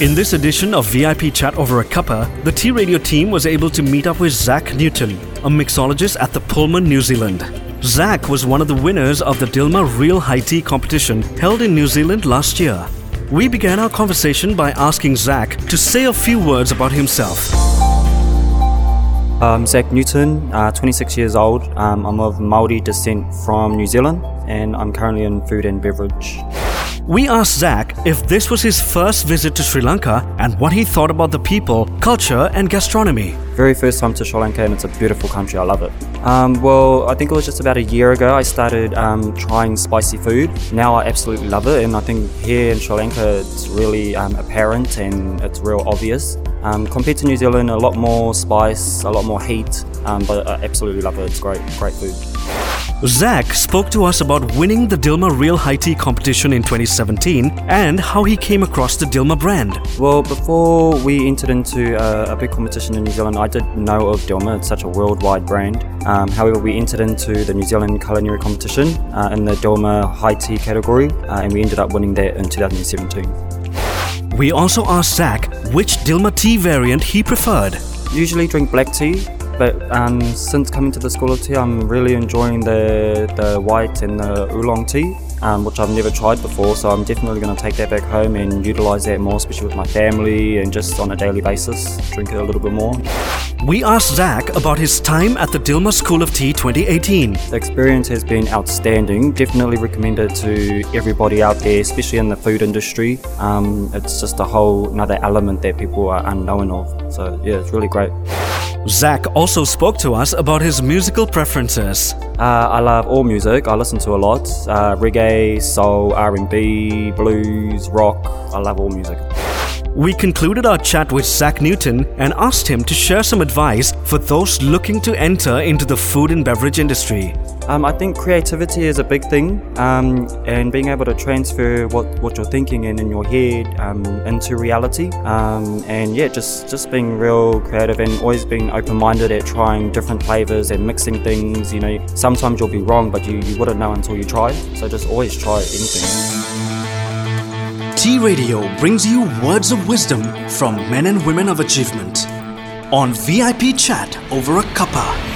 In this edition of VIP Chat over a cuppa, the T Radio team was able to meet up with Zach Newton, a mixologist at the Pullman, New Zealand. Zach was one of the winners of the Dilmah Real High Tea competition held in New Zealand last year. We began our conversation by asking Zach to say a few words about himself. I'm Zach Newton, uh, 26 years old. Um, I'm of Maori descent from New Zealand, and I'm currently in food and beverage. We asked Zach if this was his first visit to Sri Lanka and what he thought about the people, culture, and gastronomy. Very first time to Sri Lanka, and it's a beautiful country. I love it. Um, well, I think it was just about a year ago I started um, trying spicy food. Now I absolutely love it, and I think here in Sri Lanka it's really um, apparent and it's real obvious. Um, compared to New Zealand, a lot more spice, a lot more heat, um, but I absolutely love it. It's great, great food. Zach spoke to us about winning the Dilmah Real High Tea competition in 2017 and how he came across the Dilmah brand. Well, before we entered into a, a big competition in New Zealand, I did know of Dilmah. It's such a worldwide brand. Um, however, we entered into the New Zealand culinary competition uh, in the Dilmah High Tea category, uh, and we ended up winning that in 2017. We also asked Zach which Dilmah tea variant he preferred. Usually drink black tea, but um, since coming to the School of Tea, I'm really enjoying the, the white and the oolong tea, um, which I've never tried before. So I'm definitely going to take that back home and utilize that more, especially with my family and just on a daily basis, drink it a little bit more. We asked Zach about his time at the Dilmah School of Tea 2018. The experience has been outstanding. Definitely recommend it to everybody out there, especially in the food industry. Um, it's just a whole another element that people are unknown of. So yeah, it's really great. Zach also spoke to us about his musical preferences. Uh, I love all music. I listen to a lot: uh, reggae, soul, R&B, blues, rock. I love all music. We concluded our chat with Zach Newton and asked him to share some advice for those looking to enter into the food and beverage industry. Um, I think creativity is a big thing, um, and being able to transfer what, what you're thinking in in your head um, into reality. Um, and yeah, just just being real creative and always being open-minded at trying different flavors and mixing things. You know, sometimes you'll be wrong, but you, you wouldn't know until you try. So just always try anything. T Radio brings you words of wisdom from men and women of achievement on VIP Chat over a cuppa.